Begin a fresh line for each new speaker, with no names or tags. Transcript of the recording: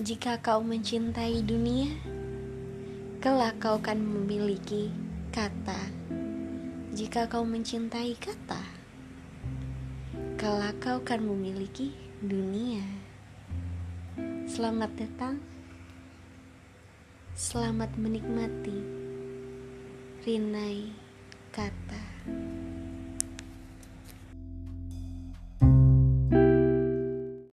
Jika kau mencintai dunia, kelak kau akan memiliki kata. Jika kau mencintai kata, kelak kau akan memiliki dunia. Selamat datang, selamat menikmati Rinai kata.